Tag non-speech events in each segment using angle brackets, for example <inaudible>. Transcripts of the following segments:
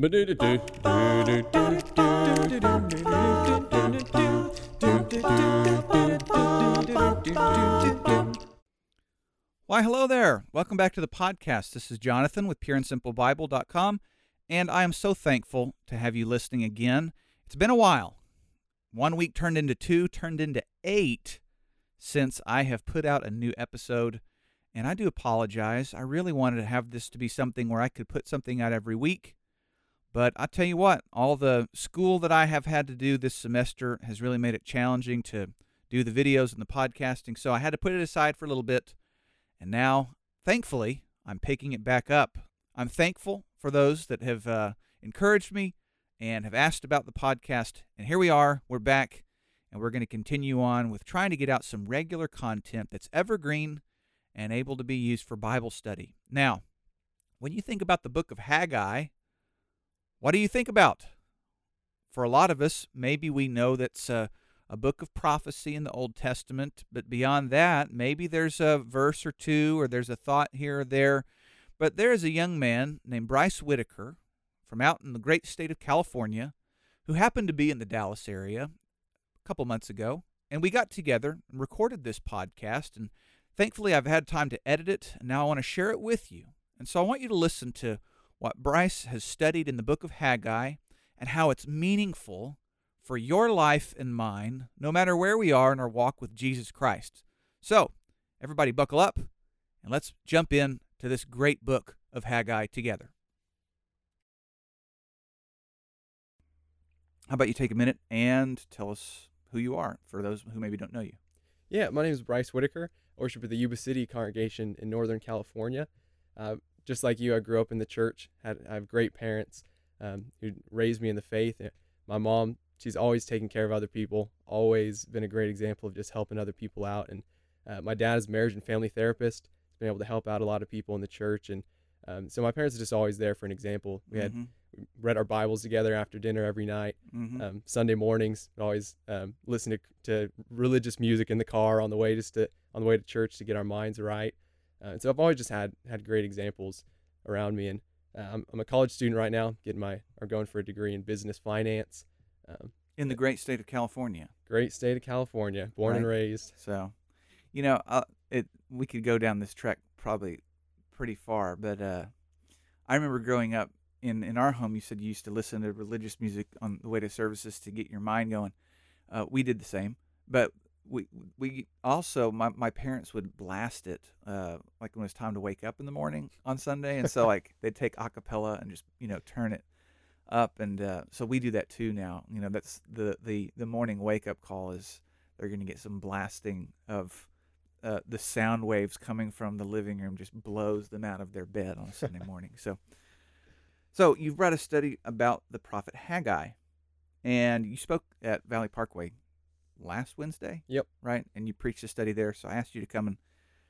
Why, hello there. Welcome back to the podcast. This is Jonathan with pureandsimplebible.com, and I am so thankful to have you listening again. It's been a while. One week turned into two, turned into eight since I have put out a new episode, and I do apologize. I really wanted to have this to be something where I could put something out every week. But I tell you what, all the school that I have had to do this semester has really made it challenging to do the videos and the podcasting. So I had to put it aside for a little bit. And now, thankfully, I'm picking it back up. I'm thankful for those that have uh, encouraged me and have asked about the podcast. And here we are, we're back, and we're going to continue on with trying to get out some regular content that's evergreen and able to be used for Bible study. Now, when you think about the book of Haggai, what do you think about? For a lot of us, maybe we know that's a, a book of prophecy in the Old Testament, but beyond that, maybe there's a verse or two or there's a thought here or there. But there is a young man named Bryce Whitaker from out in the great state of California who happened to be in the Dallas area a couple months ago. And we got together and recorded this podcast. And thankfully, I've had time to edit it. And now I want to share it with you. And so I want you to listen to what Bryce has studied in the book of Haggai and how it's meaningful for your life and mine, no matter where we are in our walk with Jesus Christ. So, everybody, buckle up and let's jump in to this great book of Haggai together. How about you take a minute and tell us who you are for those who maybe don't know you? Yeah, my name is Bryce Whitaker. I worship at the Yuba City congregation in Northern California. Uh, just like you, I grew up in the church. Had I have great parents um, who raised me in the faith. My mom, she's always taken care of other people. Always been a great example of just helping other people out. And uh, my dad is a marriage and family therapist. He's been able to help out a lot of people in the church. And um, so my parents are just always there for an example. We had Mhm. we read our Bibles together after dinner every night. Mhm. Um, Sunday mornings, always um, listen to, to religious music in the car on the way just to on the way to church to get our minds right. Uh, and so I've always just had had great examples around me. And uh, I'm, I'm a college student right now, getting my or going for a degree in business finance. Um, in the great state of California. great state of California, born and raised. So, you know, uh, it we could go down this track probably pretty far, but uh, I remember growing up in in our home. You said you used to listen to religious music on the way to services to get your mind going. Uh, we did the same, but we we also my my parents would blast it uh, like when it was time to wake up in the morning on Sunday, and so like they'd take a cappella and just you know turn it up, and uh, so we do that too now. You know, that's the the the morning wake up call is they're going to get some blasting of uh, the sound waves coming from the living room just blows them out of their bed on a Sunday <laughs> morning. So, so you've brought a study about the prophet Haggai, and you spoke at Valley Parkway last Wednesday. Yep. Right, and you preached a study there. So I asked you to come and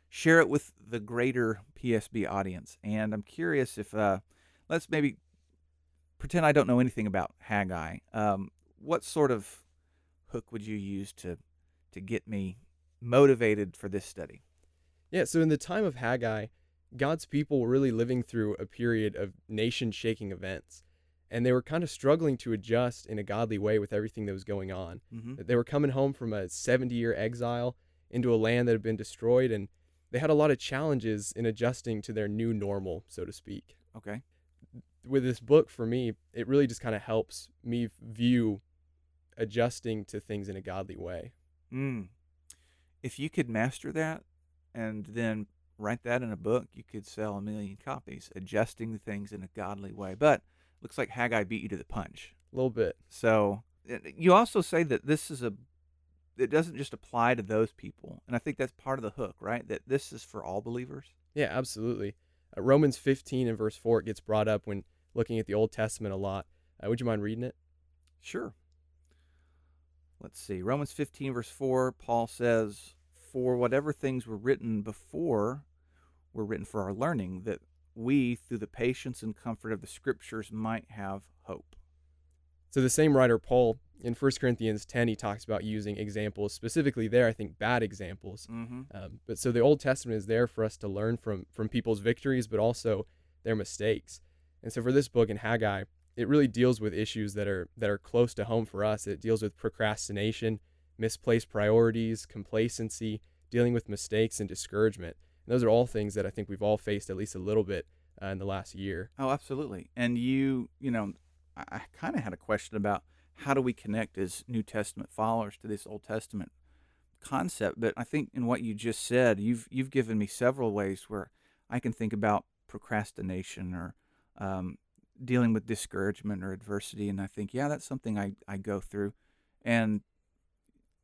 share it with the greater PSB audience. And I'm curious if uh, let's maybe pretend I don't know anything about Haggai. Um, what sort of hook would you use to to get me motivated for this study? Yeah, so in the time of Haggai, God's people were really living through a period of nation shaking events. And they were kind of struggling to adjust in a godly way with everything that was going on. Mm-hmm. They were coming home from a 70 year exile into a land that had been destroyed, and they had a lot of challenges in adjusting to their new normal, so to speak. Okay. With this book, for me, it really just kind of helps me view adjusting to things in a godly way. Mm. If you could master that and then write that in a book, you could sell a million copies, adjusting the things in a godly way. But looks like Haggai beat you to the punch. A little bit. So you also say that this is a it doesn't just apply to those people, and I think that's part of the hook, right? That this is for all believers. Yeah, absolutely. Uh, Romans 15 and verse 4 it gets brought up when looking at the Old Testament a lot. Uh, would you mind reading it? Sure. Let's see. Romans 15, verse 4, Paul says, For whatever things were written before were written for our learning, that we, through the patience and comfort of the Scriptures, might have hope. So the same writer Paul in 1 Corinthians 10 he talks about using examples specifically there I think bad examples. Mm-hmm. Um, but so the Old Testament is there for us to learn from from people's victories but also their mistakes. And so for this book in Haggai it really deals with issues that are that are close to home for us. It deals with procrastination, misplaced priorities, complacency, dealing with mistakes and discouragement. And those are all things that I think we've all faced at least a little bit uh, in the last year. Oh, absolutely. And you, you know, I, I kind of had a question about how do we connect as New Testament followers to this Old Testament concept, but I think in what you just said, you've you've given me several ways where I can think about procrastination or um, dealing with discouragement or adversity, and I think, yeah, that's something I, I go through. And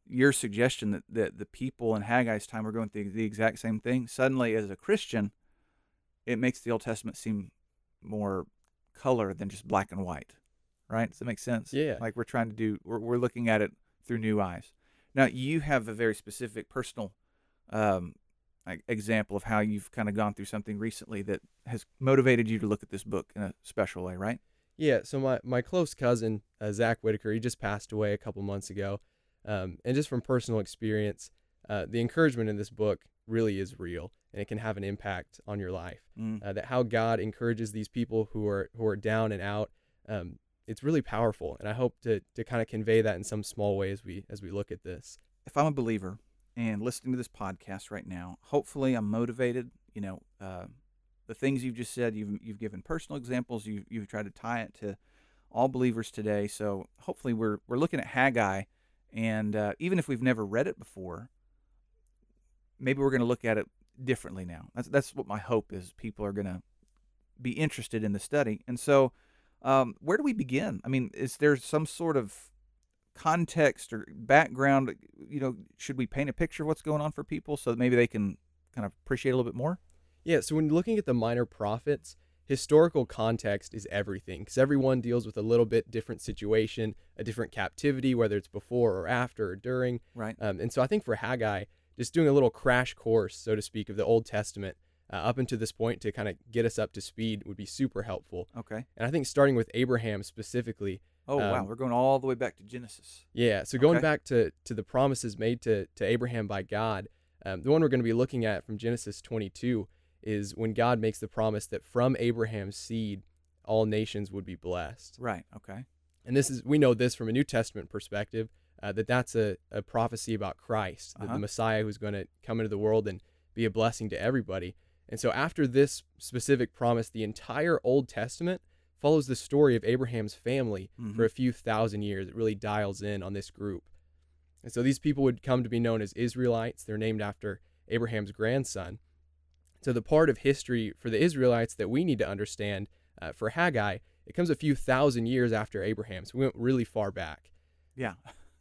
your suggestion that, that the people in Haggai's time were going through the exact same thing, suddenly as a Christian, it makes the Old Testament seem more color than just black and white, right? Does that make sense? Yeah. Like we're trying to do, we're, we're looking at it through new eyes. Now, you have a very specific personal um, example of how you've kind of gone through something recently that has motivated you to look at this book in a special way, right? Yeah. So my my close cousin uh, Zach Whitaker, he just passed away a couple months ago, um, and just from personal experience, uh, the encouragement in this book really is real, and it can have an impact on your life. Mm. Uh, that how God encourages these people who are who are down and out. Um, it's really powerful, and I hope to to kind of convey that in some small way as we as we look at this. If I'm a believer and listening to this podcast right now, hopefully I'm motivated. You know, uh, the things you've just said, you've you've given personal examples. You you've tried to tie it to all believers today. So hopefully we're we're looking at Haggai, and uh, even if we've never read it before, maybe we're going to look at it differently now. That's that's what my hope is. People are going to be interested in the study, and so um, where do we begin? I mean, is there some sort of context or background? You know, should we paint a picture of what's going on for people so that maybe they can kind of appreciate a little bit more? Yeah. So when looking at the minor prophets, historical context is everything because everyone deals with a little bit different situation, a different captivity, whether it's before or after or during. Right. Um, and so I think for Haggai, just doing a little crash course, so to speak, of the Old Testament uh, up until this point to kind of get us up to speed would be super helpful. Okay. And I think starting with Abraham specifically. Oh wow, Um, we're going all the way back to Genesis. Yeah. So going Okay. back to to the promises made to to Abraham by God, um, the one we're going to be looking at from Genesis 22 is when God makes the promise that from Abraham's seed all nations would be blessed. Right. Okay. And this is we know this from a New Testament perspective uh, that that's a, a prophecy about Christ, Uh-huh. the Messiah who's going to come into the world and be a blessing to everybody. And so after this specific promise, the entire Old Testament follows the story of Abraham's family for a few thousand years. It really dials in on this group. And so these people would come to be known as Israelites. They're named after Abraham's grandson. So the part of history for the Israelites that we need to understand uh, for Haggai, it comes a few thousand years after Abraham. So we went really far back. Yeah.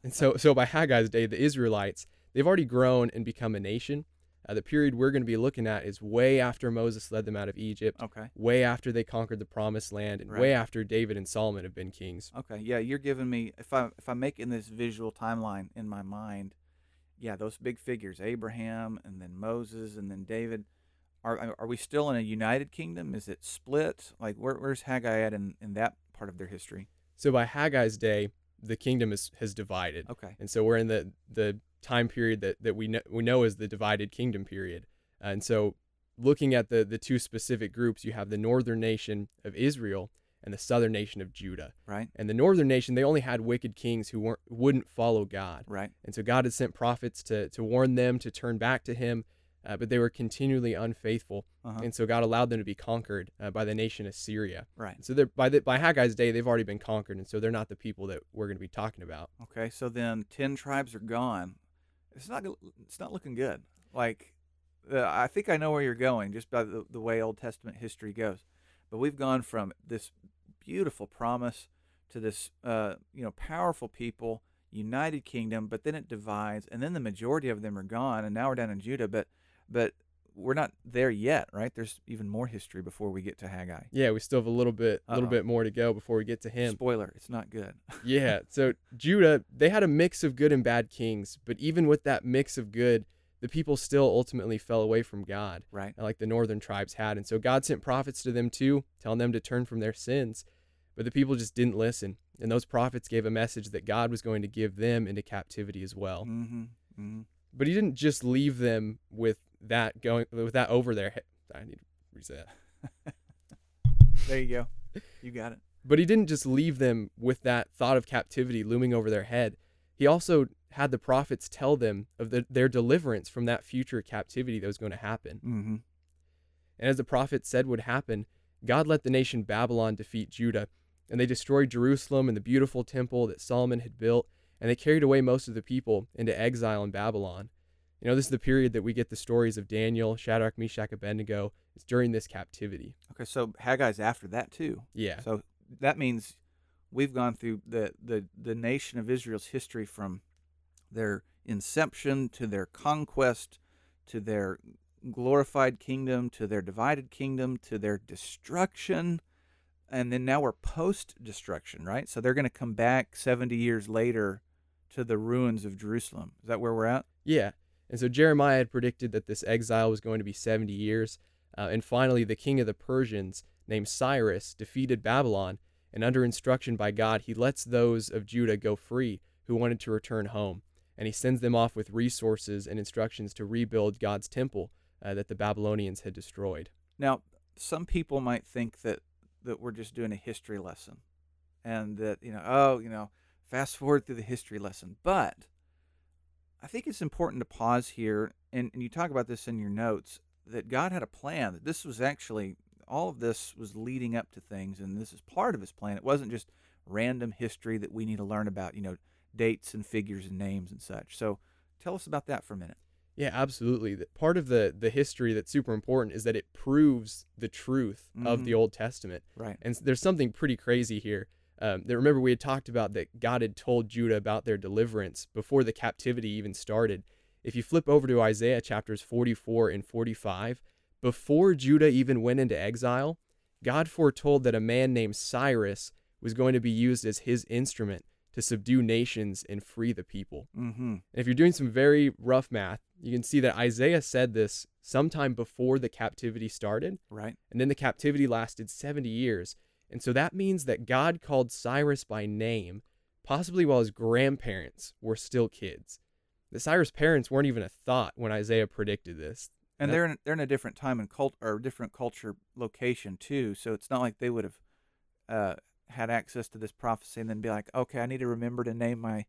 And so, so by Haggai's day, the Israelites, they've already grown and become a nation. Uh, the period we're going to be looking at is way after Moses led them out of Egypt, Okay. way after they conquered the promised land, and Right. way after David and Solomon have been kings. Okay. Yeah, you're giving me if I if I'm making this visual timeline in my mind, yeah, those big figures, Abraham and then Moses and then David. Are are we still in a united kingdom? Is it split? Like where, where's Haggai at in, in that part of their history? So by Haggai's day, the kingdom is, has divided. Okay. And so we're in the, the time period that, that we, know, we know as the divided kingdom period. And so looking at the, the two specific groups, you have the northern nation of Israel and the southern nation of Judah. Right. And the northern nation, they only had wicked kings who weren't, wouldn't follow God. Right. And so God had sent prophets to, to warn them to turn back to him, uh, but they were continually unfaithful. Uh-huh. And so God allowed them to be conquered uh, by the nation Assyria. Right. So they're, by, the, by Haggai's day, they've already been conquered. And so they're not the people that we're going to be talking about. Okay. So then ten tribes are gone. It's not it's not looking good. Like uh, I think I know where you're going just by the, the way Old Testament history goes. But we've gone from this beautiful promise to this uh, you know powerful people, united kingdom, but then it divides, and then the majority of them are gone, and now we're down in Judah. But but we're not there yet, right? There's even more history before we get to Haggai. Yeah, we still have a little bit, a little bit more to go before we get to him. Spoiler: It's not good. <laughs> yeah. So Judah, they had a mix of good and bad kings, but even with that mix of good, the people still ultimately fell away from God, right. like the northern tribes had. And so God sent prophets to them too, telling them to turn from their sins. But the people just didn't listen. And those prophets gave a message that God was going to give them into captivity as well. Mm-hmm. Mm-hmm. But he didn't just leave them with that going with that over their head. I need to reset. <laughs> There you go. You got it. But he didn't just leave them with that thought of captivity looming over their head. He also had the prophets tell them of the, their deliverance from that future captivity that was going to happen. Mm-hmm. And as the prophet said would happen, God let the nation Babylon defeat Judah, and they destroyed Jerusalem and the beautiful temple that Solomon had built, and they carried away most of the people into exile in Babylon. You know, this is the period that we get the stories of Daniel, Shadrach, Meshach, Abednego. It's during this captivity. Okay, so Haggai's after that too. Yeah. So that means we've gone through the, the, the nation of Israel's history from their inception to their conquest to their glorified kingdom to their divided kingdom to their destruction. And then now we're post destruction, right? So they're going to come back 70 years later to the ruins of Jerusalem. Is that where we're at? Yeah. And so Jeremiah had predicted that this exile was going to be 70 years. Uh, and finally, the king of the Persians, named Cyrus, defeated Babylon. And under instruction by God, he lets those of Judah go free who wanted to return home. And he sends them off with resources and instructions to rebuild God's temple uh, that the Babylonians had destroyed. Now, some people might think that, that we're just doing a history lesson and that, you know, oh, you know, fast forward through the history lesson. But I think it's important to pause here, and, and you talk about this in your notes, that God had a plan, that this was actually, all of this was leading up to things, and this is part of his plan. It wasn't just random history that we need to learn about, you know, dates and figures and names and such. So tell us about that for a minute. Yeah, absolutely. Part of the the history that's super important is that it proves the truth mm-hmm. of the Old Testament. Right. And there's something pretty crazy here. Um, that remember we had talked about that God had told Judah about their deliverance before the captivity even started. If you flip over to Isaiah chapters 44 and 45, before Judah even went into exile, God foretold that a man named Cyrus was going to be used as his instrument to subdue nations and free the people. Mm-hmm. And if you're doing some very rough math, you can see that Isaiah said this sometime before the captivity started. Right. And then the captivity lasted 70 years. And so that means that God called Cyrus by name, possibly while his grandparents were still kids. The Cyrus parents weren't even a thought when Isaiah predicted this. And they're in, they're in a different time and cult or different culture location too, so it's not like they would have uh, had access to this prophecy and then be like, okay, I need to remember to name my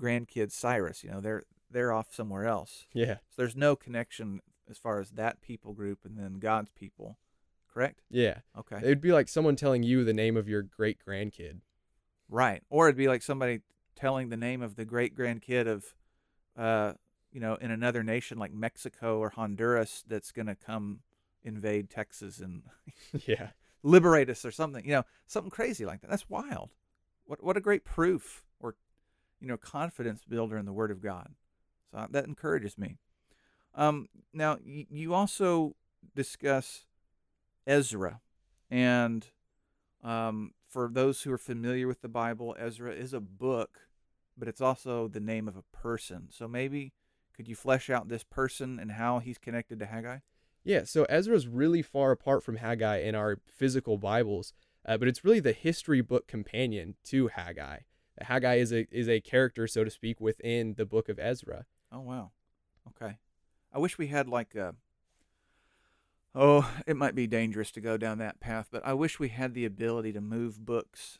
grandkids Cyrus. You know, they're they're off somewhere else. Yeah. So there's no connection as far as that people group and then God's people. Correct? Yeah. Okay. It'd be like someone telling you the name of your great grandkid. Right. Or it'd be like somebody telling the name of the great grandkid of uh you know, in another nation like Mexico or Honduras that's gonna come invade Texas and <laughs> yeah liberate us or something. You know, something crazy like that. That's wild. What what a great proof or you know confidence builder in the Word of God. So that encourages me. Um, now y- you also discuss Ezra, and um, for those who are familiar with the Bible, Ezra is a book, but it's also the name of a person. So maybe could you flesh out this person and how he's connected to Haggai? Yeah, so Ezra's really far apart from Haggai in our physical Bibles, uh, but it's really the history book companion to Haggai. Haggai is a is a character, so to speak, within the book of Ezra. Oh wow, okay. I wish we had like a. Oh, it might be dangerous to go down that path, but I wish we had the ability to move books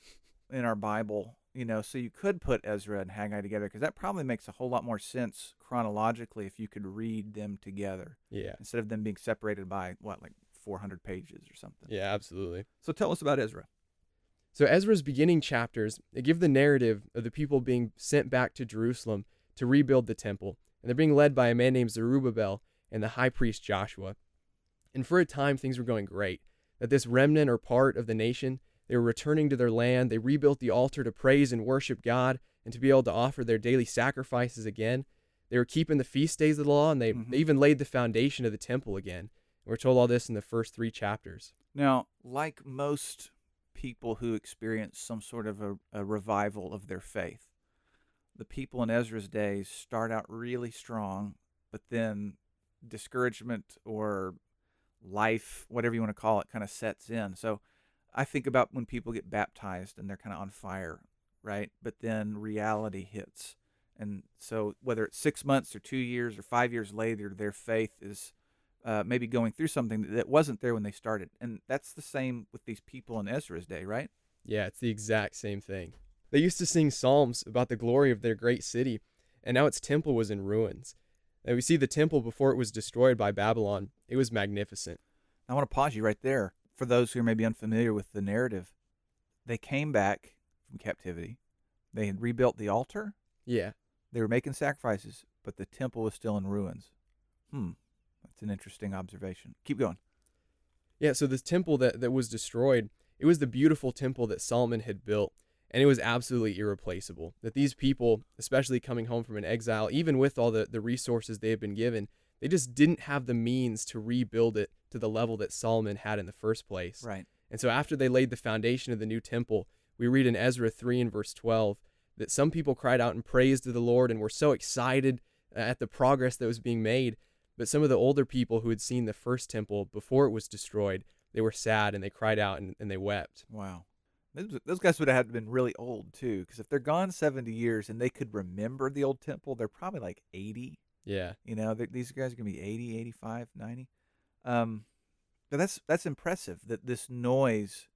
in our Bible you know, so you could put Ezra and Haggai together because that probably makes a whole lot more sense chronologically if you could read them together. Yeah. Instead of them being separated by what, like 400 pages or something. Yeah, absolutely. So tell us about Ezra. So Ezra's beginning chapters they give the narrative of the people being sent back to Jerusalem to rebuild the temple, and they're being led by a man named Zerubbabel and the high priest Joshua. And for a time, things were going great. That this remnant or part of the nation they were returning to their land. They rebuilt the altar to praise and worship God and to be able to offer their daily sacrifices again. They were keeping the feast days of the law and they, mm-hmm. they even laid the foundation of the temple again. we're told all this in the first three chapters. Now, like most people who experience some sort of a, a revival of their faith, the people in Ezra's days start out really strong, but then discouragement or life, whatever you want to call it, kind of sets in. So I think about when people get baptized and they're kind of on fire, right? But then reality hits. And so, whether it's six months or two years or five years later, their faith is uh, maybe going through something that wasn't there when they started. And that's the same with these people in Ezra's day, right? Yeah, it's the exact same thing. They used to sing psalms about the glory of their great city, and now its temple was in ruins. And we see the temple before it was destroyed by Babylon. It was magnificent. I want to pause you right there for those who may be unfamiliar with the narrative. They came back from captivity. They had rebuilt the altar. Yeah. They were making sacrifices, but the temple was still in ruins. Hmm. That's an interesting observation. Keep going. Yeah, so this temple that, that was destroyed, it was the beautiful temple that Solomon had built, and it was absolutely irreplaceable. That these people, especially coming home from an exile, even with all the, the resources they had been given, they just didn't have the means to rebuild it to the level that Solomon had in the first place. Right. And so after they laid the foundation of the new temple, we read in Ezra 3 and verse 12 that some people cried out and praised to the Lord and were so excited uh, at the progress that was being made. But some of the older people who had seen the first temple before it was destroyed, they were sad and they cried out and, and they wept. Wow. Those, those guys would have been really old too, because if they're gone 70 years and they could remember the old temple, they're probably like 80. Yeah. You know, these guys are going to be 80, 85, 90. Um, but that's that's impressive that this noise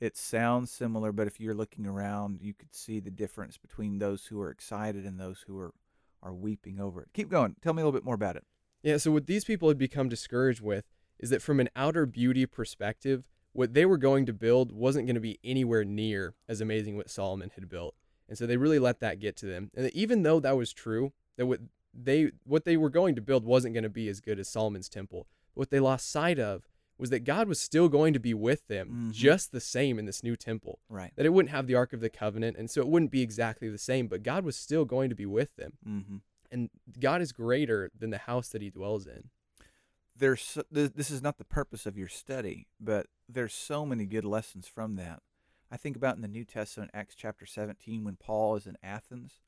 it sounds similar, but if you're looking around, you could see the difference between those who are excited and those who are are weeping over it. Keep going. Tell me a little bit more about it. Yeah, so what these people had become discouraged with is that from an outer beauty perspective, what they were going to build wasn't going to be anywhere near as amazing what Solomon had built. And so they really let that get to them. And even though that was true, that what they what they were going to build wasn't going to be as good as Solomon's temple. What they lost sight of was that God was still going to be with them Mhm. just the same in this new temple. Right. That it wouldn't have the Ark of the Covenant, and so it wouldn't be exactly the same, but God was still going to be with them. Mm-hmm. And God is greater than the house that he dwells in. There's so, th- this is not the purpose of your study, but there's so many good lessons from that. I think about in the New Testament, Acts chapter 17, when Paul is in Athens,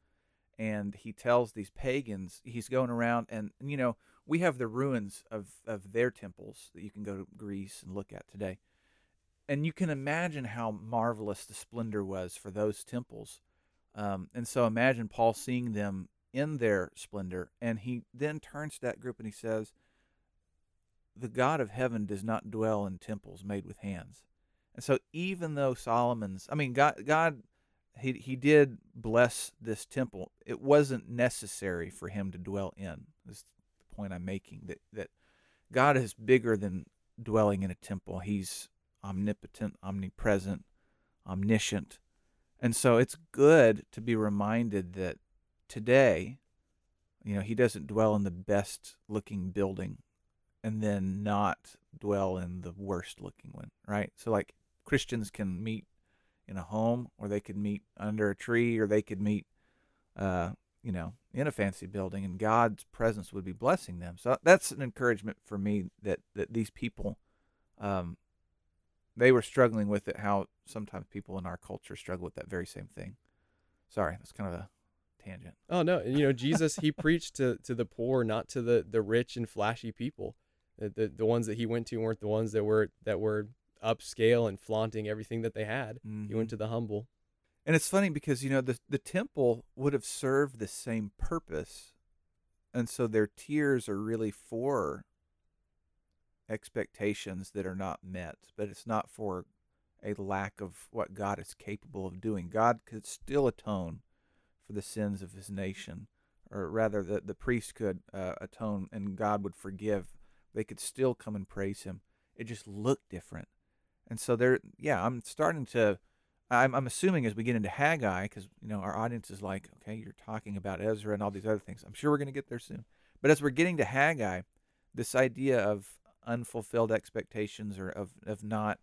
and he tells these pagans he's going around, and, you know we have the ruins of of their temples that you can go to Greece and look at today, and you can imagine how marvelous the splendor was for those temples. Um, and so imagine Paul seeing them in their splendor, and he then turns to that group and he says, the God of heaven does not dwell in temples made with hands. And so even though Solomon's I mean God God he he did bless this temple, it wasn't necessary for him to dwell in. Is the point I'm making that that God is bigger than dwelling in a temple. He's omnipotent, omnipresent, omniscient. And so it's good to be reminded that today, you know, he doesn't dwell in the best looking building and then not dwell in the worst looking one, right? So like Christians can meet in a home or they could meet under a tree or they could meet uh, you know, in a fancy building and God's presence would be blessing them. So that's an encouragement for me that that these people um they were struggling with it how sometimes people in our culture struggle with that very same thing. Sorry, that's kind of a tangent. Oh no, you know Jesus he preached to to the poor, not to the the rich and flashy people. The, the the ones that he went to weren't the ones that were that were upscale and flaunting everything that they had. He went Mhm. to the humble. And it's funny because you know the the temple would have served the same purpose, and so their tears are really for expectations that are not met, but it's not for a lack of what God is capable of doing. God could still atone for the sins of His nation, or rather, the the priest could uh, atone, and God would forgive. They could still come and praise Him. It just looked different, and so there. Yeah, I'm starting to. I'm, I'm assuming as we get into Haggai, because you know our audience is like, okay, you're talking about Ezra and all these other things. I'm sure we're going to get there soon. But as we're getting to Haggai, this idea of unfulfilled expectations or of of not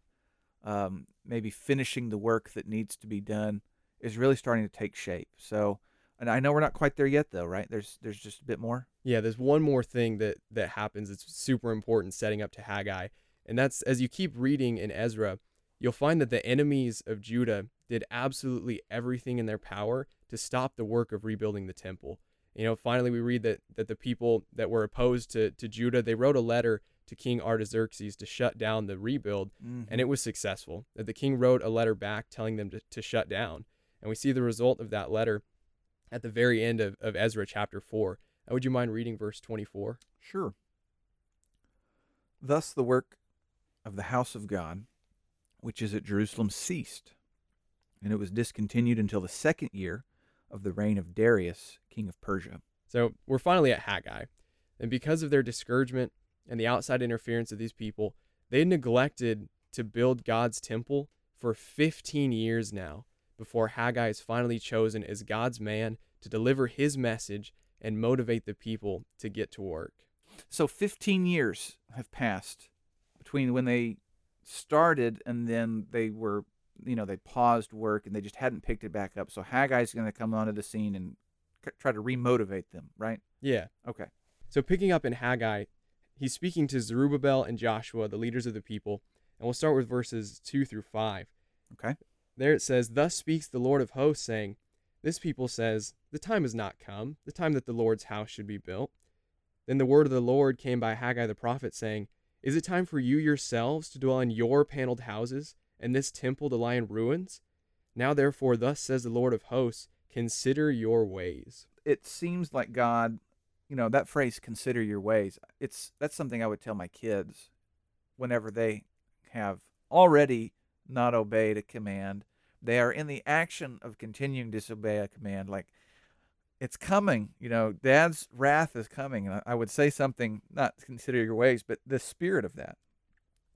um, maybe finishing the work that needs to be done is really starting to take shape. So, and I know we're not quite there yet, though, right? There's there's just a bit more. Yeah, there's one more thing that that happens It's super important setting up to Haggai, and that's as you keep reading in Ezra, you'll find that the enemies of Judah did absolutely everything in their power to stop the work of rebuilding the temple. You know, finally we read that that the people that were opposed to to Judah, they wrote a letter to King Artaxerxes to shut down the rebuild, and it was successful. That the king wrote a letter back telling them to, to shut down. And we see the result of that letter at the very end of, of Ezra chapter 4. Uh, would you mind reading verse 24? Sure. Thus the work of the house of God, which is at Jerusalem, ceased, and it was discontinued until the second year of the reign of Darius, king of Persia. So we're finally at Haggai. And because of their discouragement and the outside interference of these people, they neglected to build God's temple for 15 years now before Haggai is finally chosen as God's man to deliver his message and motivate the people to get to work. So 15 years have passed between when they started and then they were, you know, they paused work and they just hadn't picked it back up. So Haggai's going to come onto the scene and c- try to remotivate them, right? Yeah. Okay. So picking up in Haggai, he's speaking to Zerubbabel and Joshua, the leaders of the people, and we'll start with verses 2 through 5. Okay. There it says, Thus speaks the Lord of hosts, saying, This people says, The time has not come, the time that the Lord's house should be built. Then the word of the Lord came by Haggai the prophet, saying, Is it time for you yourselves to dwell in your paneled houses, and this temple to lie in ruins? Now therefore, thus says the Lord of hosts, Consider your ways. It seems like God, you know, that phrase consider your ways. It's that's something I would tell my kids whenever they have already not obeyed a command. They are in the action of continuing to disobey a command like it's coming. You know, Dad's wrath is coming. And I would say something, not consider your ways, but the spirit of that.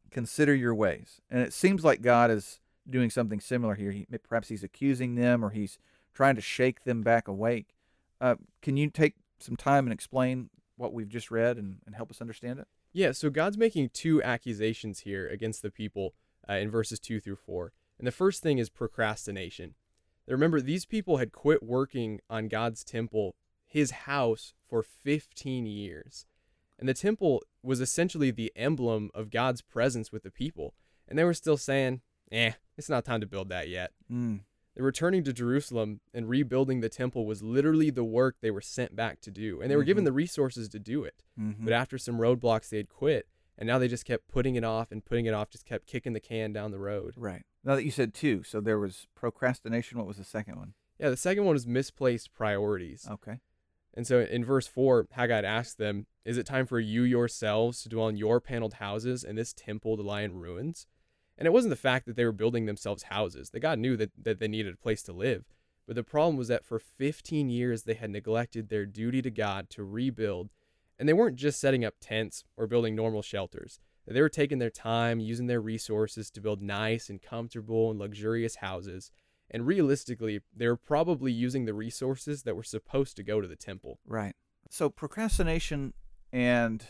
Consider your ways. And it seems like God is doing something similar here. He, perhaps he's accusing them or he's trying to shake them back awake. Uh, can you take some time and explain what we've just read and, and help us understand it? Yeah, so God's making two accusations here against the people uh, in verses 2 through 4. And the first thing is procrastination. Remember, these people had quit working on God's temple, his house, for 15 years. And the temple was essentially the emblem of God's presence with the people. And they were still saying, eh, it's not time to build that yet. Mm. The returning to Jerusalem and rebuilding the temple was literally the work they were sent back to do. And they were given Mhm. the resources to do it. Mm-hmm. But after some roadblocks, they had quit. And now they just kept putting it off and putting it off, just kept kicking the can down the road. Right. Now that you said two, so there was procrastination. What was the second one? Yeah, the second one was misplaced priorities. Okay. And so in verse 4, Haggai asked them, Is it time for you yourselves to dwell in your paneled houses and this temple to lie in ruins? And it wasn't the fact that they were building themselves houses. That God knew that, that they needed a place to live. But the problem was that for 15 years they had neglected their duty to God to rebuild. And they weren't just setting up tents or building normal shelters. They were taking their time, using their resources to build nice and comfortable and luxurious houses. And realistically, they were probably using the resources that were supposed to go to the temple. Right. So procrastination and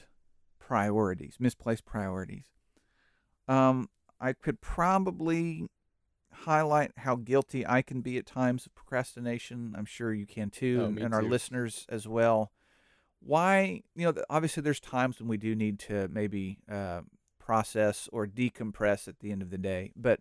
priorities, misplaced priorities. Um, I could probably highlight how guilty I can be at times of procrastination. I'm sure you can too, Oh, and, and our listeners as well. Why, you know, obviously there's times when we do need to maybe uh, process or decompress at the end of the day, but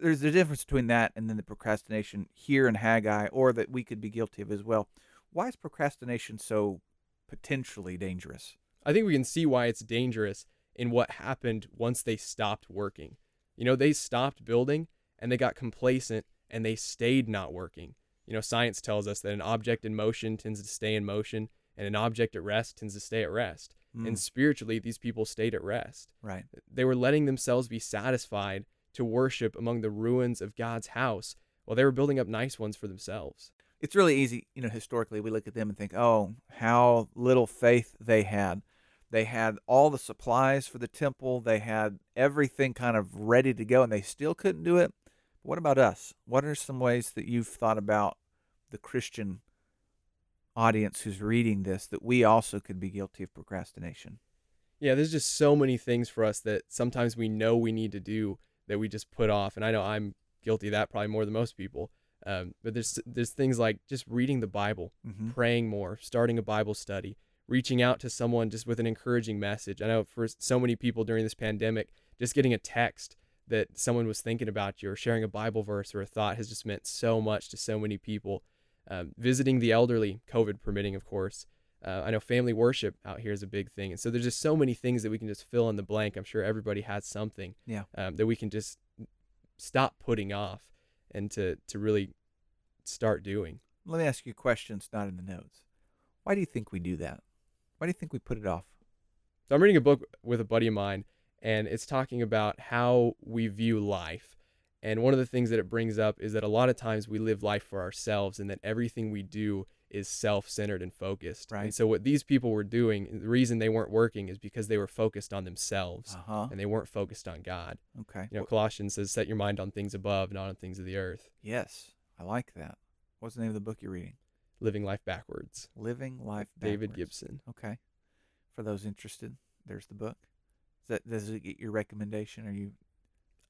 there's a difference between that and then the procrastination here in Haggai, or that we could be guilty of as well. Why is procrastination so potentially dangerous? I think we can see why it's dangerous in what happened once they stopped working. You know, they stopped building and they got complacent and they stayed not working. You know, science tells us that an object in motion tends to stay in motion and an object at rest tends to stay at rest. Mm, And spiritually, these people stayed at rest. right. They were letting themselves be satisfied to worship among the ruins of God's house while they were building up nice ones for themselves. It's really easy, you know, historically we look at them and think, "Oh, how little faith they had." They had all the supplies for the temple, they had everything kind of ready to go and they still couldn't do it. What about us? What are some ways that you've thought about the Christian audience who's reading this that we also could be guilty of procrastination? Yeah, there's just so many things for us that sometimes we know we need to do that we just put off. And I know I'm guilty of that probably more than most people. Um, but there's there's things like just reading the Bible, Mm-hmm. praying more, starting a Bible study, reaching out to someone just with an encouraging message. I know for so many people during this pandemic, just getting a text that someone was thinking about you or sharing a Bible verse or a thought has just meant so much to so many people. Um, visiting the elderly, COVID permitting, of course. Uh, I know family worship out here is a big thing. And so there's just so many things that we can just fill in the blank. I'm sure everybody has something Yeah. um, that we can just stop putting off and to, to really start doing. Let me ask you a question that's not in the notes. Why do you think we do that? Why do you think we put it off? So I'm reading a book with a buddy of mine, and it's talking about how we view life. And one of the things that it brings up is that a lot of times we live life for ourselves and that everything we do is self-centered and focused. Right. And so what these people were doing, the reason they weren't working is because they were focused on themselves Uh huh. and they weren't focused on God. Okay. You know, Colossians says, "Set your mind on things above, not on things of the earth." yes, I like that. What's the name of the book you're reading? Living life backwards. Living Life David Gibson. Okay. For those interested, there's the book. Is that does it get your recommendation? Are you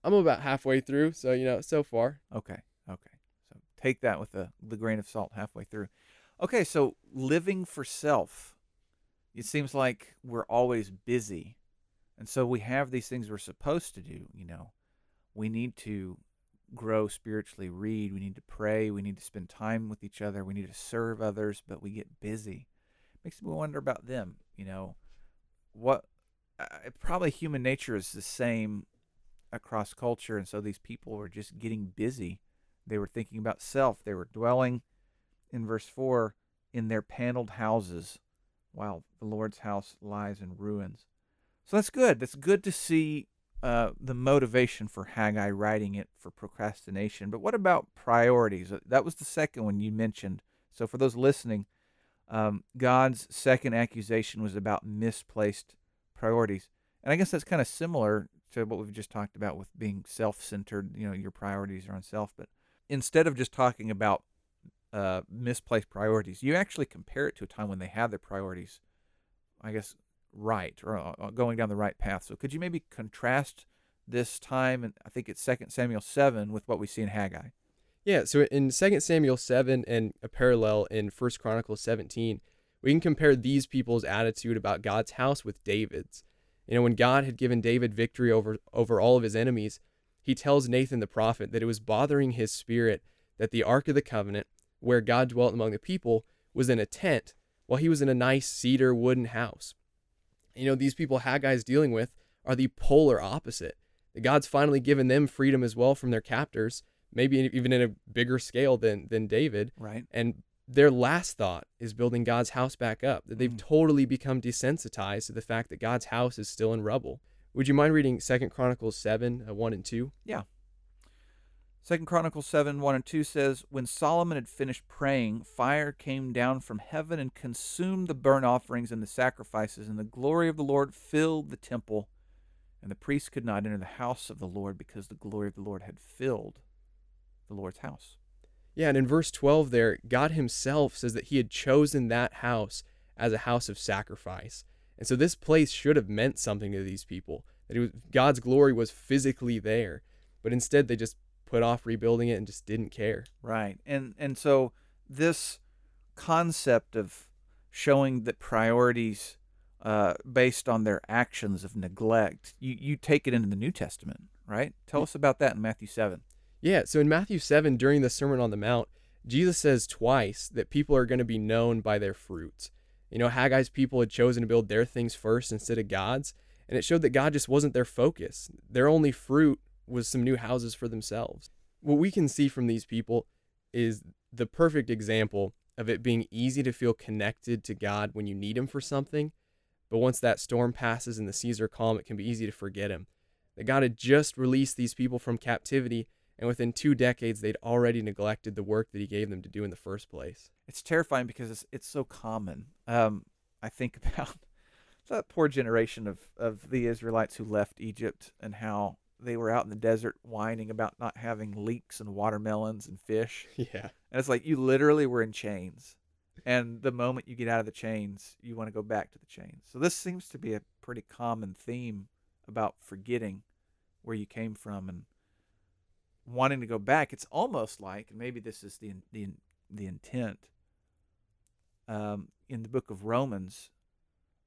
I'm about halfway through, so you know, so far. okay? Okay. So take that with a the grain of salt halfway through. Okay, so living for self. It seems like we're always busy. And so we have these things we're supposed to do, you know. We need to grow spiritually, read, we need to pray, we need to spend time with each other, we need to serve others, but we get busy. Makes me wonder about them, you know. What uh, probably human nature is the same across culture and so these people were just getting busy. They were thinking about self. They were dwelling in verse 4 in their paneled houses while the Lord's house lies in ruins. So that's good. That's good to see uh, the motivation for Haggai writing it for procrastination. But what about priorities? Uh, That was the second one you mentioned. So for those listening, um, God's second accusation was about misplaced priorities. And I guess that's kind of similar to what we've just talked about with being self centered. You know, your priorities are on self. But instead of just talking about uh, misplaced priorities, you actually compare it to a time when they had their priorities, I guess, right or uh, uh, going down the right path. So could you maybe contrast this time, and I think it's Second Samuel 7, with what we see in Haggai? Yeah, so in 2 Samuel 7 and a parallel in 1 Chronicles 17, we can compare these people's attitude about God's house with David's. You know, when God had given David victory over over all of his enemies, he tells Nathan the prophet that it was bothering his spirit that the ark of the covenant, where God dwelt among the people, was in a tent while he was in a nice cedar wooden house. You know, these people Haggai's dealing with are the polar opposite. That God's finally given them freedom as well from their captors, maybe even in a bigger scale than than David. Right. And their last thought is building God's house back up. That they've Mm. totally become desensitized to the fact that God's house is still in rubble. Would you mind reading Second Chronicles seven uh, one and two? Yeah. Second Chronicles 7, 1 and 2 says, When Solomon had finished praying, fire came down from heaven and consumed the burnt offerings and the sacrifices, and the glory of the Lord filled the temple. And the priests could not enter the house of the Lord because the glory of the Lord had filled the Lord's house. Yeah, and in verse 12 there, God himself says that he had chosen that house as a house of sacrifice. And so this place should have meant something to these people. That was God's glory was physically there. But instead they just put off rebuilding it and just didn't care. Right. And and so this concept of showing that priorities uh, based on their actions of neglect, you, you take it into the New Testament, right? Tell us about that in Matthew 7. Yeah, so in Matthew 7 during the Sermon on the Mount, Jesus says twice that people are going to be known by their fruits. You know, Haggai's people had chosen to build their things first instead of God's, and it showed that God just wasn't their focus. Their only fruit was some new houses for themselves. What we can see from these people is the perfect example of it being easy to feel connected to God when you need Him for something, but once that storm passes and the seas are calm, it can be easy to forget Him. That God had just released these people from captivity, and within two decades, they'd already neglected the work that He gave them to do in the first place. It's terrifying because it's, it's so common. Um, I think <laughs> about that poor generation of, of the Israelites who left Egypt and how they were out in the desert whining about not having leeks and watermelons and fish. <laughs> Yeah. And it's like you literally were in chains. And the moment you get out of the chains, you want to go back to the chains. So this seems to be a pretty common theme about forgetting where you came from and wanting to go back. It's almost like, and maybe this is the the the intent um, in the book of Romans,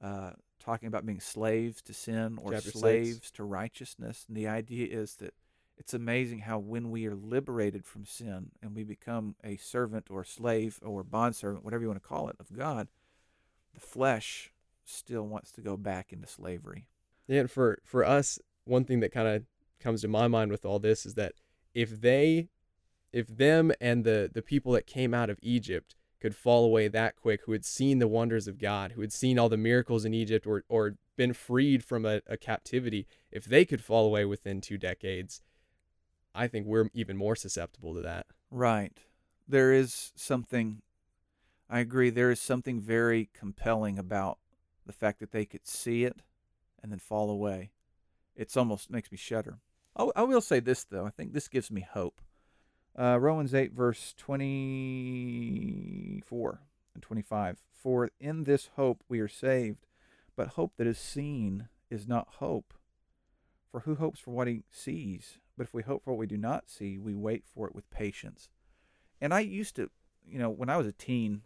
uh, talking about being slaves to sin or Chapter six. slaves to righteousness. And the idea is that it's amazing how when we are liberated from sin and we become a servant or slave or bondservant, whatever you want to call it, of God, the flesh still wants to go back into slavery. Yeah, and for for us, one thing that kind of comes to my mind with all this is that if they, if them and the the people that came out of Egypt could fall away that quick, who had seen the wonders of God, who had seen all the miracles in Egypt, or or been freed from a, a captivity, if they could fall away within two decades, I think we're even more susceptible to that. Right. There is something, I agree, there is something very compelling about the fact that they could see it and then fall away. It's almost makes me shudder. Oh, I will say this, though. I think this gives me hope. Uh, Romans 8, verse 24 and 25. For in this hope we are saved, but hope that is seen is not hope. For who hopes for what he sees? But if we hope for what we do not see, we wait for it with patience. And I used to, you know, when I was a teen,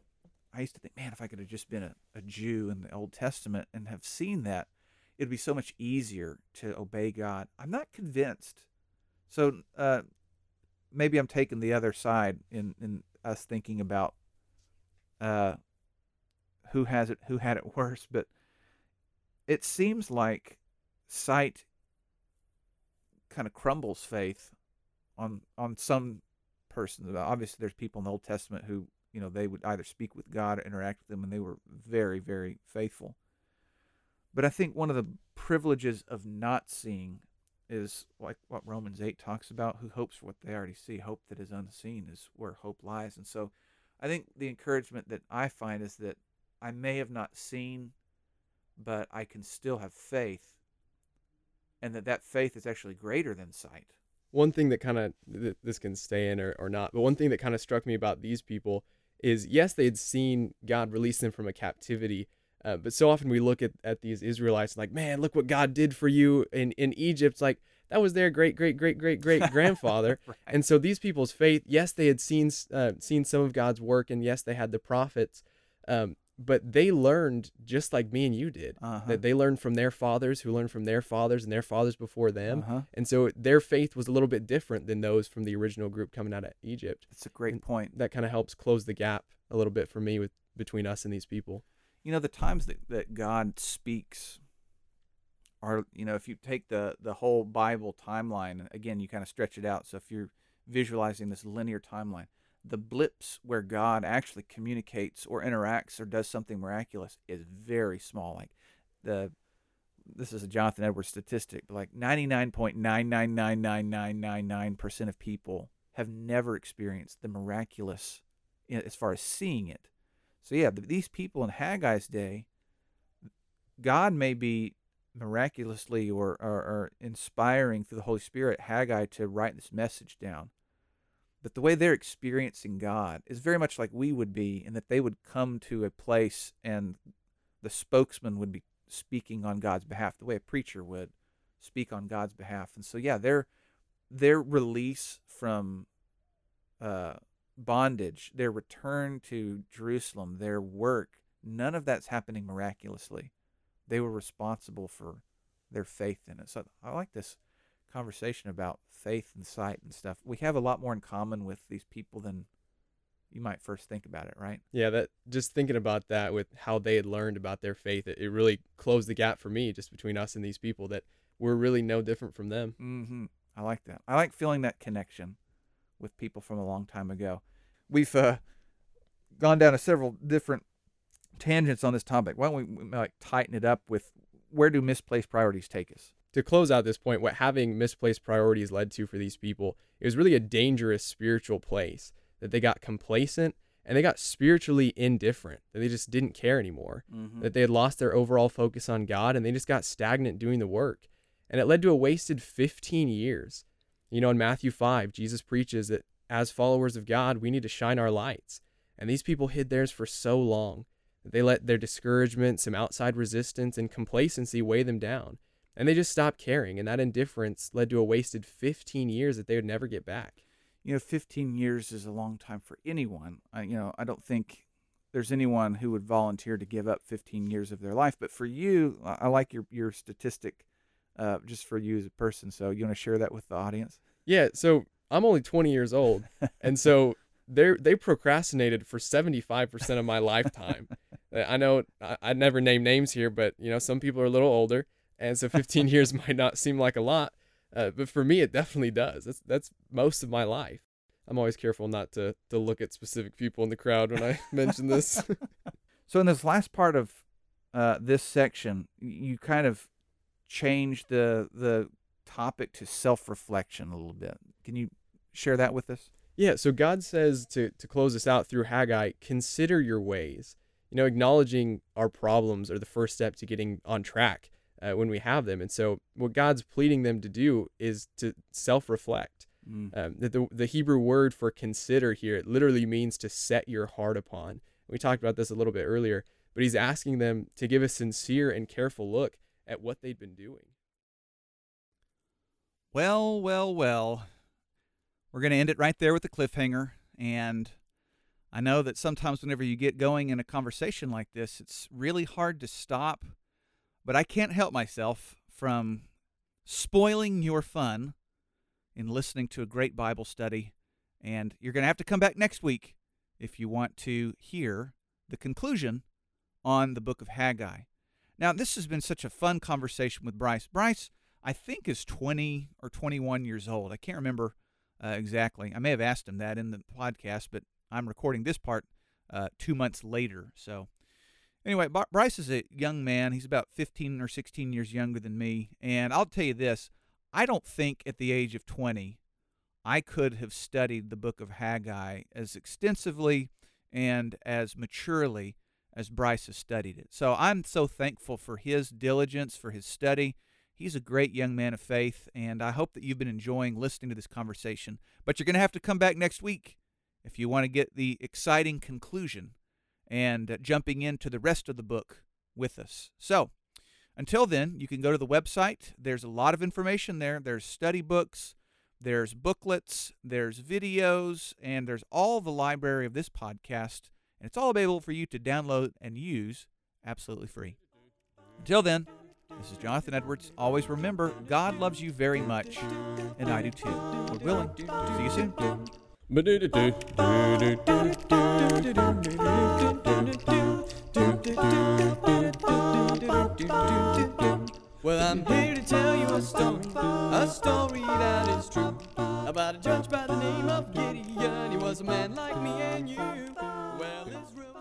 I used to think, man, if I could have just been a, a Jew in the Old Testament and have seen that, it'd be so much easier to obey God. I'm not convinced. So uh, maybe I'm taking the other side in, in us thinking about uh, who has it, who had it <laughs> worse. But it seems like sight kind of crumbles faith on on some persons. Obviously, there's people in the Old Testament who you know they would either speak with God or interact with them, and they were very very faithful. But I think one of the privileges of not seeing is like what Romans 8 talks about who hopes for what they already see. Hope that is unseen is where hope lies. And so I think the encouragement that I find is that I may have not seen, but I can still have faith, and that that faith is actually greater than sight. One thing that kind of th- this can stay in or, or not, but one thing that kind of struck me about these people is yes, they had seen God release them from a captivity, uh, but so often we look at, at these Israelites like, man, look what God did for you in, in Egypt. Like, that was their great, great, great, great, great <laughs> grandfather. right. And so these people's faith, yes, they had seen uh, seen some of God's work, and yes, they had the prophets, um, but they learned just like me and you did. Uh-huh. That they learned from their fathers, who learned from their fathers and their fathers before them, Uh-huh. and so their faith was a little bit different than those from the original group coming out of Egypt. That's a great And point. That kind of helps close the gap a little bit for me with between us and these people. You know, the times that, that God speaks are, you know, if you take the, the whole Bible timeline, again, you kind of stretch it out. So if you're visualizing this linear timeline, the blips where God actually communicates or interacts or does something miraculous is very small. Like the this is a Jonathan Edwards statistic, but like 99.9999999% of people have never experienced the miraculous as far as seeing it. So yeah, th- these people in Haggai's day, God may be miraculously or, or, or inspiring through the Holy Spirit Haggai to write this message down. But the way they're experiencing God is very much like we would be, in that they would come to a place and the spokesman would be speaking on God's behalf, the way a preacher would speak on God's behalf. And so, yeah, their their release from uh, bondage, their return to Jerusalem, their work, none of that's happening miraculously. They were responsible for their faith in it. So I like this conversation about faith and sight and stuff. We have a lot more in common with these people than you might first think about it, right? Yeah, that just thinking about that with how they had learned about their faith, it, it really closed the gap for me just between us and these people that we're really no different from them. Mm-hmm. I like that. I like feeling that connection with people from a long time ago. We've uh, gone down to several different tangents on this topic. Why don't we, we like tighten it up with where do misplaced priorities take us? To close out this point, what having misplaced priorities led to for these people, it was really a dangerous spiritual place that they got complacent and they got spiritually indifferent, that they just didn't care anymore, Mm-hmm. that they had lost their overall focus on God and they just got stagnant doing the work. And it led to a wasted 15 years. You know, in Matthew 5, Jesus preaches that as followers of God, we need to shine our lights. And these people hid theirs for so long they let their discouragement, some outside resistance, and complacency weigh them down. And they just stopped caring. And that indifference led to a wasted 15 years that they would never get back. You know, 15 years is a long time for anyone. I, you know, I don't think there's anyone who would volunteer to give up 15 years of their life. But for you, I I like your your statistic, uh, just for you as a person. So you want to share that with the audience? Yeah, so I'm only 20 years old. <laughs> and so they they procrastinated for 75% of my lifetime. <laughs> I know I, I never name names here, but you know, some people are a little older, and so 15 <laughs> years might not seem like a lot, uh, but for me, it definitely does. That's that's most of my life. I'm always careful not to to look at specific people in the crowd when I mention this. So in this last part of uh, this section, you kind of change the the topic to self reflection a little bit. Can you share that with us? Yeah, so God says to, to close this out through Haggai, consider your ways. You know, acknowledging our problems are the first step to getting on track uh, when we have them. And so, what God's pleading them to do is to self reflect. Mm. Um, the, the, the Hebrew word for consider here, it literally means to set your heart upon. We talked about this a little bit earlier, but he's asking them to give a sincere and careful look at what they'd been doing. Well, well, well. We're going to end it right there with the cliffhanger. And I know that sometimes whenever you get going in a conversation like this, it's really hard to stop. But I can't help myself from spoiling your fun in listening to a great Bible study. And you're going to have to come back next week if you want to hear the conclusion on the book of Haggai. Now, this has been such a fun conversation with Bryce. Bryce, I think, is 20 or 21 years old. I can't remember uh, exactly. I may have asked him that in the podcast, but I'm recording this part uh, two months later. So, anyway, Bryce is a young man. He's about 15 or 16 years younger than me. And I'll tell you this I don't think at the age of 20 I could have studied the book of Haggai as extensively and as maturely as Bryce has studied it. So I'm so thankful for his diligence, for his study. He's a great young man of faith, and I hope that you've been enjoying listening to this conversation. But you're going to have to come back next week if you want to get the exciting conclusion and uh, jumping into the rest of the book with us. So, until then, you can go to the website. There's a lot of information there. There's study books, there's booklets, there's videos, and there's all the library of this podcast. And it's all available for you to download and use absolutely free. Until then, this is Jonathan Edwards. Always remember, God loves you very much, and I do too. Lord willing. To see you soon. Well, I'm here to tell you a story, a story that is true, about a judge by the name of Gideon. Well, it's real.